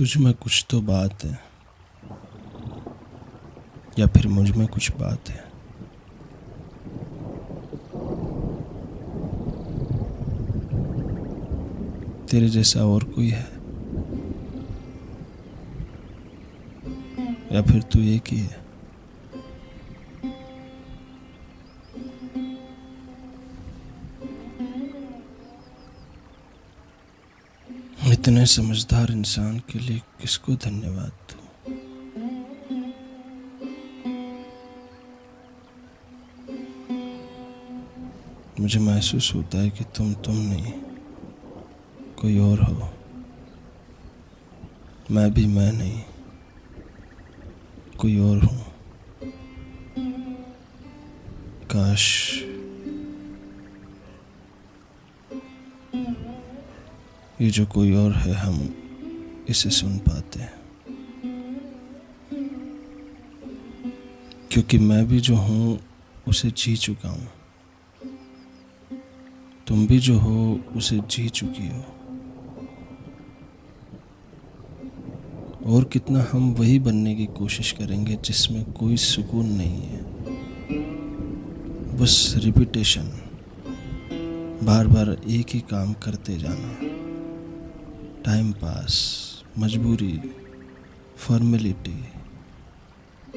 तुझ में कुछ तो बात है, या फिर मुझमें कुछ बात है। तेरे जैसा और कोई है? या फिर तू एक ही है? इतने समझदार इंसान के लिए किसको धन्यवाद दूँ? मुझे महसूस होता है कि तुम तुम नहीं, कोई और हो। मैं भी मैं नहीं, कोई और हूँ। काश ये जो कोई और है, हम इसे सुन पाते हैं। क्योंकि मैं भी जो हूँ, उसे जी चुका हूँ। तुम भी जो हो, उसे जी चुकी हो। और कितना हम वही बनने की कोशिश करेंगे, जिसमें कोई सुकून नहीं है। बस रिपीटेशन। बार बार एक ही काम करते जाना। टाइम पास, मजबूरी, फॉर्मेलिटी,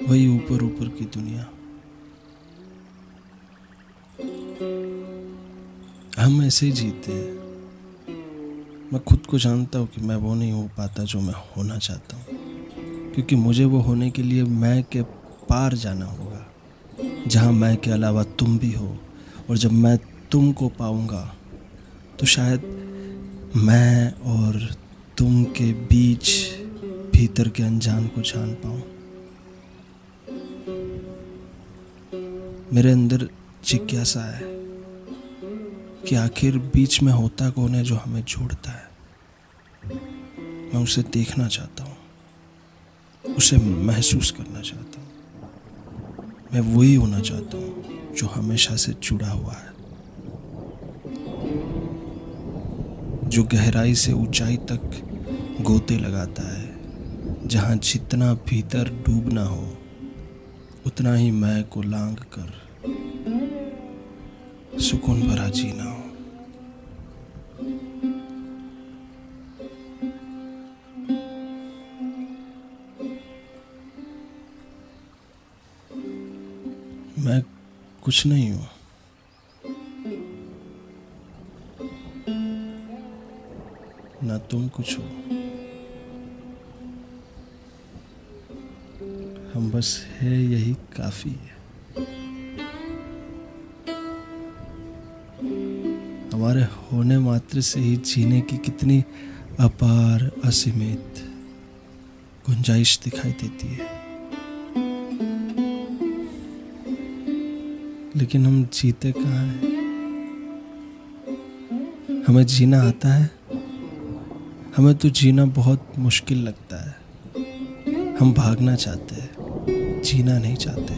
वही ऊपर ऊपर की दुनिया। हम ऐसे ही जीते हैं। मैं खुद को जानता हूँ कि मैं वो नहीं हो पाता जो मैं होना चाहता हूँ। क्योंकि मुझे वो होने के लिए मैं के पार जाना होगा। जहाँ मैं के अलावा तुम भी हो, और जब मैं तुम को पाऊँगा तो शायद मैं और तुम के बीच भीतर के अनजान को जान पाऊँ। मेरे अंदर जिज्ञासा है कि आखिर बीच में होता कौन है जो हमें जोड़ता है। मैं उसे देखना चाहता हूँ, उसे महसूस करना चाहता हूँ। मैं वही होना चाहता हूँ जो हमेशा से जुड़ा हुआ है। जो गहराई से ऊंचाई तक गोते लगाता है, जहाँ जितना भीतर डूबना हो, उतना ही मैं को लांग कर सुकून भरा जीना हो। मैं कुछ नहीं हूँ। ना तुम कुछ हो। हम बस है, यही काफ़ी है। हमारे होने मात्र से ही जीने की कितनी अपार, असीमित गुंजाइश दिखाई देती है। लेकिन हम जीते कहाँ हैं? हमें जीना आता है। हमें तो जीना बहुत मुश्किल लगता है। हम भागना चाहते हैं, जीना नहीं चाहते।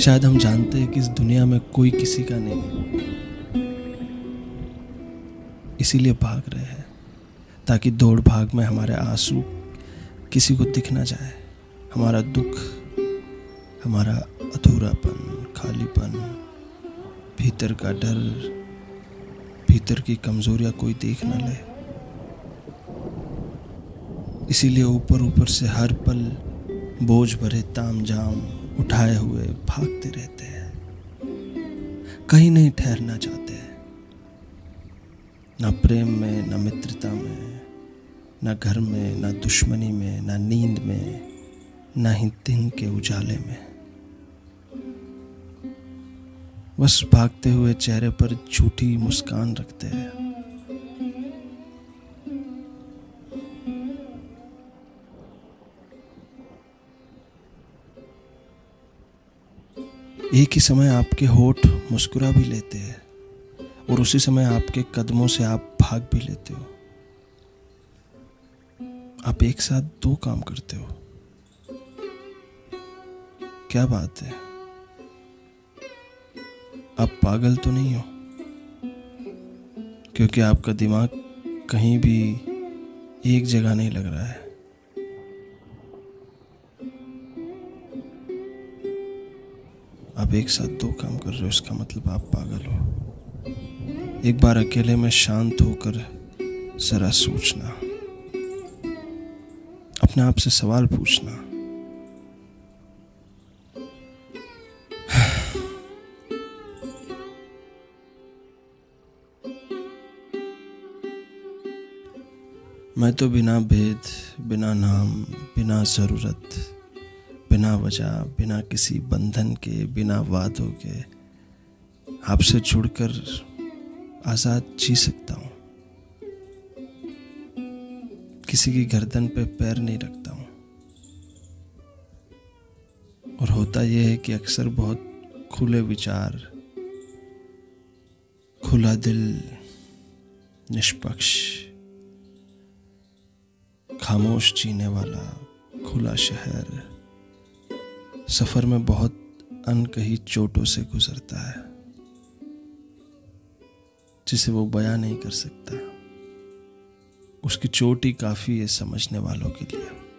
शायद हम जानते हैं कि इस दुनिया में कोई किसी का नहीं इसीलिए भाग रहे हैं, ताकि दौड़ भाग में हमारे आँसू किसी को दिख ना जाए। हमारा दुख, हमारा अधूरापन, खालीपन, भीतर का डर, भीतर की कमजोरियाँ कोई देख ना ले। इसीलिए ऊपर ऊपर से हर पल बोझ भरे ताम जाम उठाए हुए भागते रहते हैं। कहीं नहीं ठहरना चाहते ना प्रेम में, ना मित्रता में, ना घर में, ना दुश्मनी में, ना नींद में, ना ही दिन के उजाले में। बस भागते हुए चेहरे पर झूठी मुस्कान रखते हैं। एक ही समय आपके होठ मुस्कुरा भी लेते हैं और उसी समय आपके कदमों से आप भाग भी लेते हो। आप एक साथ दो काम करते हो। क्या बात है? आप पागल तो नहीं हो? क्योंकि आपका दिमाग कहीं भी एक जगह नहीं लग रहा है। आप एक साथ दो काम कर रहे हो, इसका मतलब आप पागल हो। एक बार अकेले में शांत होकर जरा सोचना, अपने आप से सवाल पूछना। मैं तो बिना भेद, बिना नाम, बिना ज़रूरत बिना वजह, बिना किसी बंधन के, बिना वादों के, आपसे जुड़कर आज़ाद जी सकता हूँ। किसी की गर्दन पे पैर नहीं रखता हूँ। और होता यह है कि अक्सर बहुत खुले विचार, खुला दिल, निष्पक्ष, खामोश जीने वाला खुला शहर। सफ़र में बहुत अनकही चोटों से गुजरता है, जिसे वो बयां नहीं कर सकता। उसकी चोट ही काफ़ी है समझने वालों के लिए।